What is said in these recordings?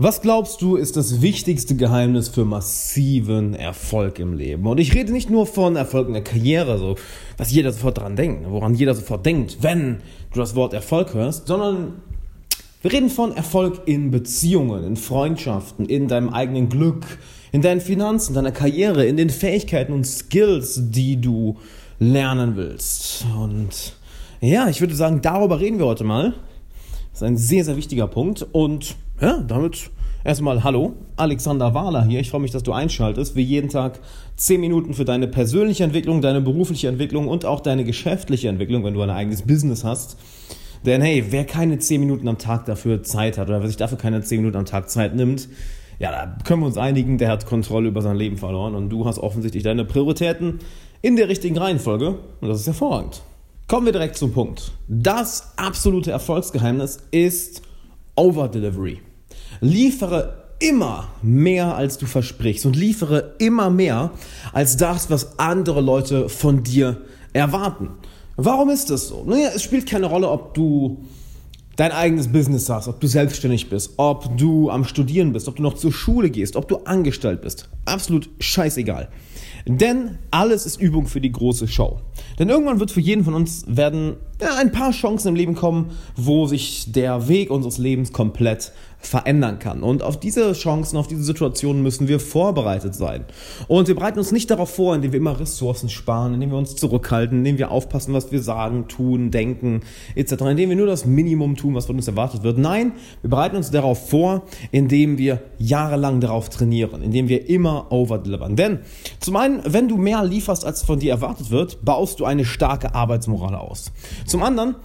Was glaubst du, ist das wichtigste Geheimnis für massiven Erfolg im Leben? Und ich rede nicht nur von Erfolg in der Karriere, so, was jeder sofort dran denkt, woran jeder sofort denkt, wenn du das Wort Erfolg hörst, sondern wir reden von Erfolg in Beziehungen, in Freundschaften, in deinem eigenen Glück, in deinen Finanzen, deiner Karriere, in den Fähigkeiten und Skills, die du lernen willst. Und ja, ich würde sagen, darüber reden wir heute mal. Das ist ein sehr, sehr wichtiger Punkt und ja, damit erstmal hallo, Alexander Wahler hier. Ich freue mich, dass du einschaltest. Wie jeden Tag 10 Minuten für deine persönliche Entwicklung, deine berufliche Entwicklung und auch deine geschäftliche Entwicklung, wenn du ein eigenes Business hast. Denn hey, wer keine 10 Minuten am Tag dafür Zeit hat oder wer sich dafür keine 10 Minuten am Tag Zeit nimmt, ja, da können wir uns einigen, der hat Kontrolle über sein Leben verloren und du hast offensichtlich deine Prioritäten in der richtigen Reihenfolge und das ist hervorragend. Kommen wir direkt zum Punkt. Das absolute Erfolgsgeheimnis ist Overdelivery. Liefere immer mehr, als du versprichst und liefere immer mehr als das, was andere Leute von dir erwarten. Warum ist das so? Naja, es spielt keine Rolle, ob du dein eigenes Business hast, ob du selbstständig bist, ob du am Studieren bist, ob du noch zur Schule gehst, ob du angestellt bist. Absolut scheißegal. Denn alles ist Übung für die große Show. Denn irgendwann wird für jeden von uns werden ein paar Chancen im Leben kommen, wo sich der Weg unseres Lebens komplett verändern kann. Und auf diese Chancen, auf diese Situationen müssen wir vorbereitet sein. Und wir bereiten uns nicht darauf vor, indem wir immer Ressourcen sparen, indem wir uns zurückhalten, indem wir aufpassen, was wir sagen, tun, denken, etc., indem wir nur das Minimum tun, was von uns erwartet wird. Nein, wir bereiten uns darauf vor, indem wir jahrelang darauf trainieren, indem wir immer overdelivern. Denn zum einen, wenn du mehr lieferst, als von dir erwartet wird, baust du eine starke Arbeitsmoral aus. Zum anderen,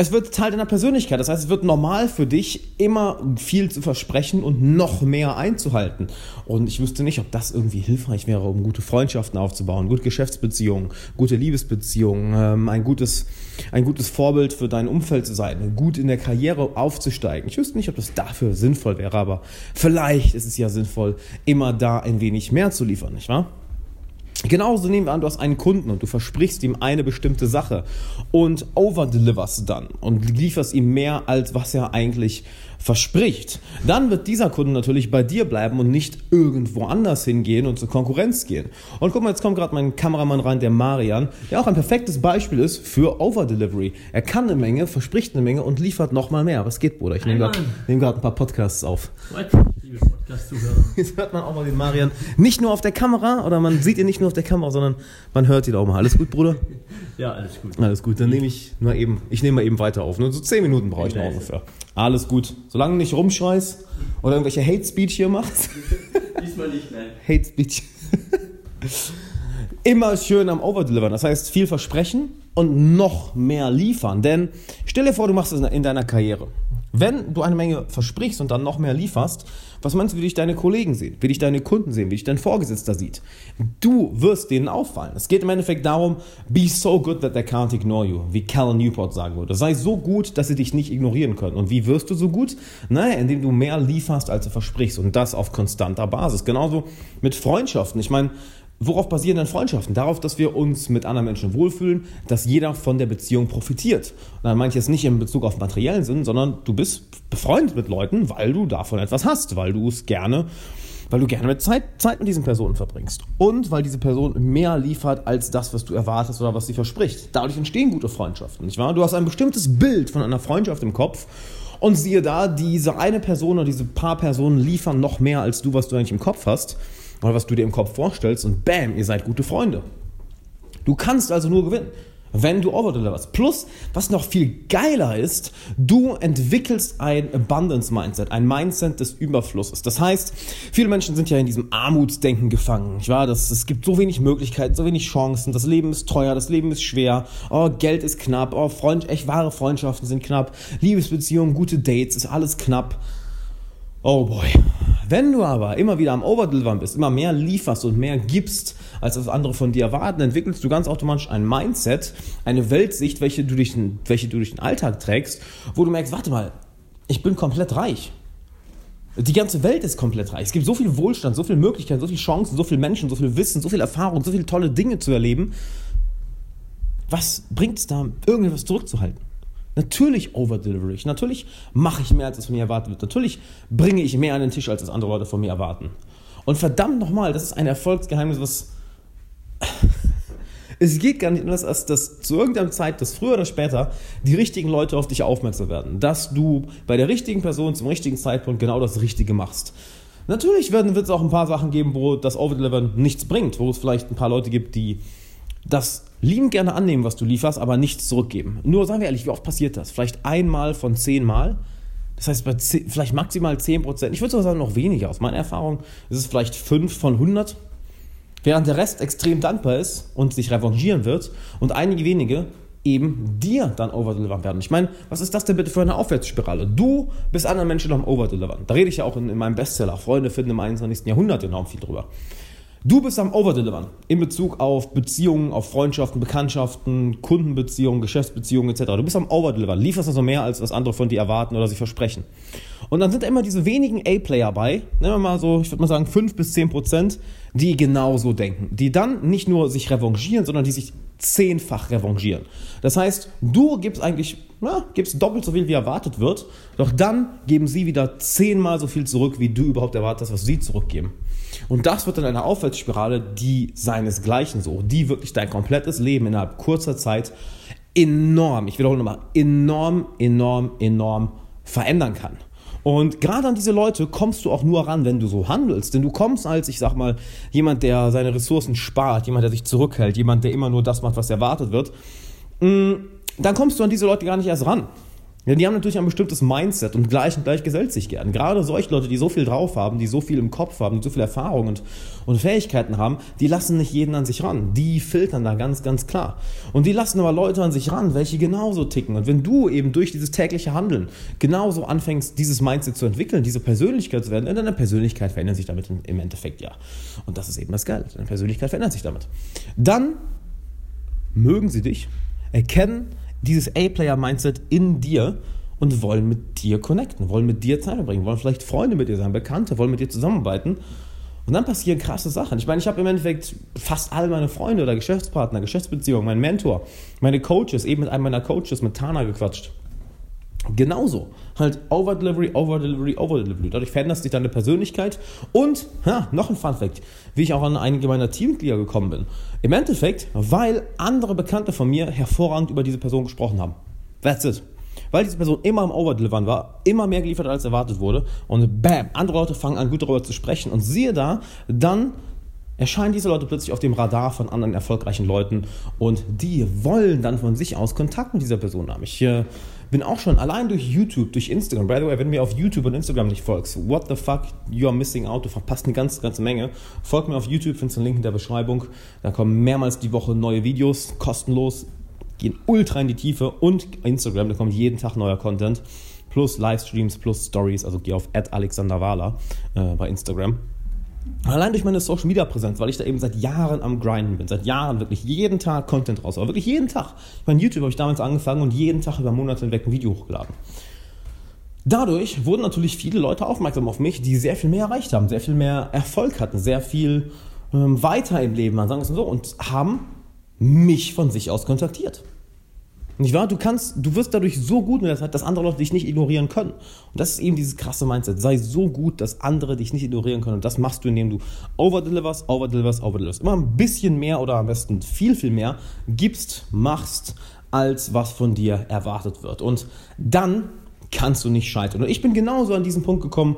es wird Teil deiner Persönlichkeit. Das heißt, es wird normal für dich, immer viel zu versprechen und noch mehr einzuhalten. Und ich wüsste nicht, ob das irgendwie hilfreich wäre, um gute Freundschaften aufzubauen, gute Geschäftsbeziehungen, gute Liebesbeziehungen, ähm, ein, gutes, ein gutes Vorbild für dein Umfeld zu sein, gut in der Karriere aufzusteigen. Ich wüsste nicht, ob das dafür sinnvoll wäre, aber vielleicht ist es ja sinnvoll, immer da ein wenig mehr zu liefern, nicht wahr? Genauso nehmen wir an, du hast einen Kunden und du versprichst ihm eine bestimmte Sache und overdeliverst dann und lieferst ihm mehr, als was er eigentlich verspricht. Dann wird dieser Kunde natürlich bei dir bleiben und nicht irgendwo anders hingehen und zur Konkurrenz gehen. Und guck mal, jetzt kommt gerade mein Kameramann rein, der Marian, der auch ein perfektes Beispiel ist für Overdelivery. Er kann eine Menge, verspricht eine Menge und liefert nochmal mehr. Was geht, Bruder? Ich nehme gerade nehm ein paar Podcasts auf. Liebe Podcast-Zuhörer. Jetzt hört man auch mal den Marian nicht nur auf der Kamera oder man sieht ihn nicht nur auf der Kamera, sondern man hört ihn auch mal. Alles gut, Bruder? Ja, alles gut. Alles gut, dann nehme ich mal eben, ich nehme mal eben weiter auf. Nur so 10 Minuten brauche ich noch ungefähr. Alles gut. Solange du nicht rumschreist oder irgendwelche Hate Speech hier machst. Diesmal nicht, nein. Hate Speech. Immer schön am Overdelivern. Das heißt, viel versprechen und noch mehr liefern. Denn stell dir vor, du machst es in deiner Karriere. Wenn du eine Menge versprichst und dann noch mehr lieferst, was meinst du, wie dich deine Kollegen sehen, wie dich deine Kunden sehen, wie dich dein Vorgesetzter sieht? Du wirst denen auffallen. Es geht im Endeffekt darum, be so good that they can't ignore you, wie Cal Newport sagen würde. Sei so gut, dass sie dich nicht ignorieren können. Und wie wirst du so gut? Naja, indem du mehr lieferst, als du versprichst. Und das auf konstanter Basis. Genauso mit Freundschaften. Ich meine, Worauf basieren denn Freundschaften? Darauf, dass wir uns mit anderen Menschen wohlfühlen, dass jeder von der Beziehung profitiert. Und dann meine ich jetzt nicht in Bezug auf materiellen Sinn, sondern du bist befreundet mit Leuten, weil du davon etwas hast, weil du es gerne, weil du gerne mit Zeit, Zeit mit diesen Personen verbringst. Und weil diese Person mehr liefert als das, was du erwartest oder was sie verspricht. Dadurch entstehen gute Freundschaften, nicht wahr? Du hast ein bestimmtes Bild von einer Freundschaft im Kopf und siehe da, diese eine Person oder diese paar Personen liefern noch mehr als du, was du eigentlich im Kopf hast oder was du dir im Kopf vorstellst und bam, ihr seid gute Freunde. Du kannst also nur gewinnen, wenn du overdeliverst. Plus, was noch viel geiler ist, du entwickelst ein Abundance Mindset, ein Mindset des Überflusses. Das heißt, viele Menschen sind ja in diesem Armutsdenken gefangen. War, das, es gibt so wenig Möglichkeiten, so wenig Chancen, das Leben ist teuer, das Leben ist schwer, oh, Geld ist knapp, oh, Freund, echt wahre Freundschaften sind knapp, Liebesbeziehungen, gute Dates, ist alles knapp. Oh boy. Wenn du aber immer wieder am Overdelivern bist, immer mehr lieferst und mehr gibst, als das andere von dir erwarten, entwickelst du ganz automatisch ein Mindset, eine Weltsicht, welche du durch den, welche du durch den Alltag trägst, wo du merkst, warte mal, ich bin komplett reich. Die ganze Welt ist komplett reich. Es gibt so viel Wohlstand, so viele Möglichkeiten, so viele Chancen, so viele Menschen, so viel Wissen, so viel Erfahrung, so viele tolle Dinge zu erleben. Was bringt es da, irgendetwas zurückzuhalten? Natürlich overdelivery ich. Natürlich mache ich mehr, als es von mir erwartet wird. Natürlich bringe ich mehr an den Tisch, als es andere Leute von mir erwarten. Und verdammt nochmal, das ist ein Erfolgsgeheimnis, was. es geht gar nicht anders, als dass zu irgendeiner Zeit, dass früher oder später die richtigen Leute auf dich aufmerksam werden. Dass du bei der richtigen Person zum richtigen Zeitpunkt genau das Richtige machst. Natürlich wird es auch ein paar Sachen geben, wo das Overdelivern nichts bringt, wo es vielleicht ein paar Leute gibt, die das lieben gerne annehmen, was du lieferst, aber nichts zurückgeben. Nur, sagen wir ehrlich, wie oft passiert das? Vielleicht einmal von zehnmal. Das heißt, bei 10, vielleicht maximal 10 Prozent. Ich würde sogar sagen, noch weniger. Aus meiner Erfahrung ist es vielleicht 5 von 100. Während der Rest extrem dankbar ist und sich revanchieren wird und einige wenige eben dir dann overdelivern werden. Ich meine, was ist das denn bitte für eine Aufwärtsspirale? Du bist anderen Menschen am overdelivern. Da rede ich ja auch in, in meinem Bestseller. Freunde finden im 21. Jahrhundert enorm viel drüber. Du bist am Overdelivern in Bezug auf Beziehungen, auf Freundschaften, Bekanntschaften, Kundenbeziehungen, Geschäftsbeziehungen etc. Du bist am Overdelivern, lieferst also mehr, als was andere von dir erwarten oder sich versprechen. Und dann sind da immer diese wenigen A-Player bei, nehmen wir mal so, ich würde mal sagen 5 bis 10 Prozent, die genauso denken. Die dann nicht nur sich revanchieren, sondern die sich zehnfach revanchieren. Das heißt, du gibst eigentlich, na, gibst doppelt so viel, wie erwartet wird, doch dann geben sie wieder zehnmal so viel zurück, wie du überhaupt erwartet hast, was sie zurückgeben. Und das wird dann eine Aufwärtsspirale, die seinesgleichen sucht, die wirklich dein komplettes Leben innerhalb kurzer Zeit enorm, ich wiederhole nochmal, enorm, enorm, enorm verändern kann. Und gerade an diese Leute kommst du auch nur ran, wenn du so handelst. Denn du kommst als, ich sag mal, jemand, der seine Ressourcen spart, jemand, der sich zurückhält, jemand, der immer nur das macht, was erwartet wird. Mm, dann kommst du an diese Leute gar nicht erst ran. Ja, die haben natürlich ein bestimmtes Mindset und gleich und gleich gesellt sich gern. Gerade solche Leute, die so viel drauf haben, die so viel im Kopf haben, die so viel Erfahrung und, und Fähigkeiten haben, die lassen nicht jeden an sich ran. Die filtern da ganz, ganz klar. Und die lassen aber Leute an sich ran, welche genauso ticken. Und wenn du eben durch dieses tägliche Handeln genauso anfängst, dieses Mindset zu entwickeln, diese Persönlichkeit zu werden, deine Persönlichkeit verändert sich damit im Endeffekt ja. Und das ist eben das Geile. Deine Persönlichkeit verändert sich damit. Dann mögen sie dich, erkennen, dieses A-Player-Mindset in dir und wollen mit dir connecten, wollen mit dir Zeit verbringen, wollen vielleicht Freunde mit dir sein, Bekannte, wollen mit dir zusammenarbeiten. Und dann passieren krasse Sachen. Ich meine, ich habe im Endeffekt fast all meine Freunde oder Geschäftspartner, Geschäftsbeziehungen, mein Mentor, meine Coaches, eben mit einem meiner Coaches, mit Tana gequatscht. Genauso. Halt Overdelivery, Overdelivery, Overdelivery. Dadurch veränderst sich deine Persönlichkeit. Und, ha, noch ein Fun Fact, wie ich auch an einige meiner Teammitglieder gekommen bin. Im Endeffekt, weil andere Bekannte von mir hervorragend über diese Person gesprochen haben. That's it. Weil diese Person immer am Overdelivern war, immer mehr geliefert als erwartet wurde. Und bam, andere Leute fangen an, gut darüber zu sprechen. Und siehe da, dann erscheinen diese Leute plötzlich auf dem Radar von anderen erfolgreichen Leuten und die wollen dann von sich aus Kontakt mit dieser Person haben. Ich äh, bin auch schon allein durch YouTube, durch Instagram. By the way, wenn du mir auf YouTube und Instagram nicht folgst, what the fuck, you are missing out. Du verpasst eine ganze, ganze Menge. Folg mir auf YouTube, findest einen Link in der Beschreibung. Da kommen mehrmals die Woche neue Videos, kostenlos, gehen ultra in die Tiefe. Und Instagram, da kommt jeden Tag neuer Content. Plus Livestreams, plus Stories. Also geh auf alexanderwala äh, bei Instagram. Allein durch meine Social Media Präsenz, weil ich da eben seit Jahren am Grinden bin, seit Jahren wirklich jeden Tag Content raus, aber wirklich jeden Tag. Ich meine, YouTube habe ich damals angefangen und jeden Tag über Monate hinweg ein Video hochgeladen. Dadurch wurden natürlich viele Leute aufmerksam auf mich, die sehr viel mehr erreicht haben, sehr viel mehr Erfolg hatten, sehr viel ähm, weiter im Leben waren, sagen wir es mal so, und haben mich von sich aus kontaktiert. Nicht wahr? Du kannst, du wirst dadurch so gut mit der Zeit, dass andere Leute dich nicht ignorieren können. Und das ist eben dieses krasse Mindset. Sei so gut, dass andere dich nicht ignorieren können. Und das machst du, indem du overdeliverst, overdeliverst, overdeliverst. Immer ein bisschen mehr oder am besten viel, viel mehr gibst, machst, als was von dir erwartet wird. Und dann kannst du nicht scheitern. Und ich bin genauso an diesen Punkt gekommen,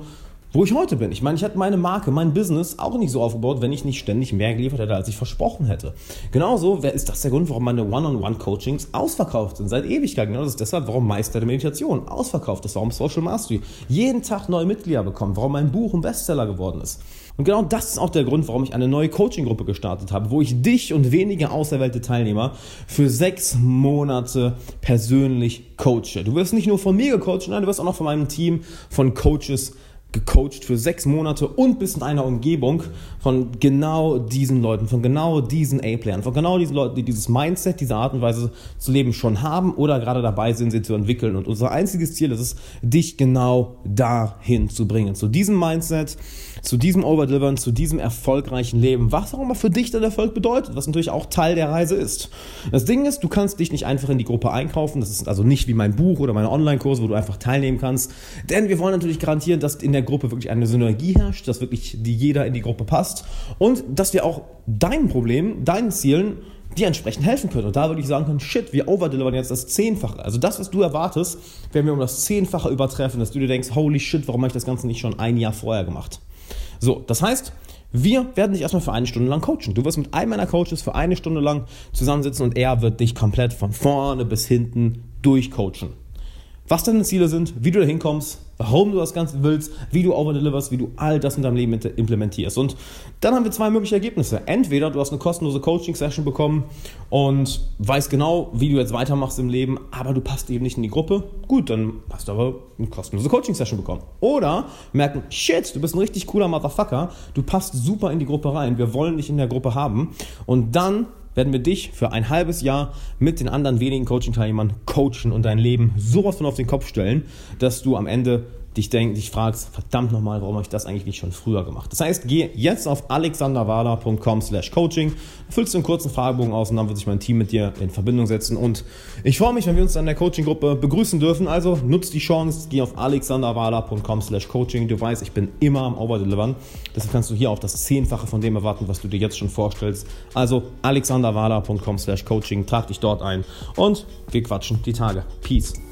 wo ich heute bin. Ich meine, ich hätte meine Marke, mein Business auch nicht so aufgebaut, wenn ich nicht ständig mehr geliefert hätte, als ich versprochen hätte. Genauso ist das der Grund, warum meine One-on-One-Coachings ausverkauft sind, seit Ewigkeiten. Genau das ist deshalb, warum Meister der Meditation ausverkauft ist, warum Social Mastery jeden Tag neue Mitglieder bekommt, warum mein Buch ein Bestseller geworden ist. Und genau das ist auch der Grund, warum ich eine neue Coaching-Gruppe gestartet habe, wo ich dich und wenige auserwählte Teilnehmer für sechs Monate persönlich coache. Du wirst nicht nur von mir gecoacht, nein, du wirst auch noch von meinem Team von Coaches gecoacht für sechs Monate und bist in einer Umgebung von genau diesen Leuten, von genau diesen A-Playern, von genau diesen Leuten, die dieses Mindset, diese Art und Weise zu leben schon haben oder gerade dabei sind, sie zu entwickeln. Und unser einziges Ziel ist es, dich genau dahin zu bringen, zu diesem Mindset, zu diesem Overdelivern, zu diesem erfolgreichen Leben, was auch immer für dich dann Erfolg bedeutet, was natürlich auch Teil der Reise ist. Das Ding ist, du kannst dich nicht einfach in die Gruppe einkaufen, das ist also nicht wie mein Buch oder meine Online-Kurse, wo du einfach teilnehmen kannst, denn wir wollen natürlich garantieren, dass in der Gruppe wirklich eine Synergie herrscht, dass wirklich die jeder in die Gruppe passt und dass wir auch dein Problem, deinen Zielen die entsprechend helfen können. Und da würde ich sagen können, shit, wir overdelivern jetzt das Zehnfache. Also das, was du erwartest, werden wir um das Zehnfache übertreffen, dass du dir denkst, holy shit, warum habe ich das Ganze nicht schon ein Jahr vorher gemacht? So, das heißt, wir werden dich erstmal für eine Stunde lang coachen. Du wirst mit einem meiner Coaches für eine Stunde lang zusammensitzen und er wird dich komplett von vorne bis hinten durchcoachen. Was deine Ziele sind, wie du da hinkommst, warum du das Ganze willst, wie du overdeliverst, wie du all das in deinem Leben implementierst. Und dann haben wir zwei mögliche Ergebnisse. Entweder du hast eine kostenlose Coaching-Session bekommen und weißt genau, wie du jetzt weitermachst im Leben, aber du passt eben nicht in die Gruppe. Gut, dann hast du aber eine kostenlose Coaching-Session bekommen. Oder merken, shit, du bist ein richtig cooler Motherfucker, du passt super in die Gruppe rein, wir wollen dich in der Gruppe haben. Und dann werden wir dich für ein halbes Jahr mit den anderen wenigen Coaching-Teilnehmern coachen und dein Leben sowas von auf den Kopf stellen, dass du am Ende dich, denk, dich fragst, verdammt nochmal, warum habe ich das eigentlich nicht schon früher gemacht? Das heißt, geh jetzt auf alexanderwala.com slash coaching, füllst einen kurzen Fragebogen aus und dann wird sich mein Team mit dir in Verbindung setzen und ich freue mich, wenn wir uns dann in der Coaching-Gruppe begrüßen dürfen. Also nutzt die Chance, geh auf alexanderwala.com slash coaching. Du weißt, ich bin immer am Overdelivern. Deshalb kannst du hier auch das Zehnfache von dem erwarten, was du dir jetzt schon vorstellst. Also alexanderwala.com slash coaching, trag dich dort ein und wir quatschen die Tage. Peace.